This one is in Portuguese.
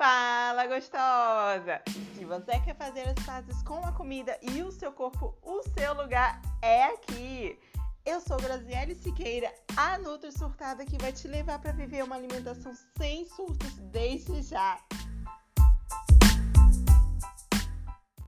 Fala gostosa! Se você quer fazer as pazes com a comida e o seu corpo, o seu lugar é aqui. Eu sou Graziele Siqueira, a Nutri Surtada que vai te levar para viver uma alimentação sem surtos desde já.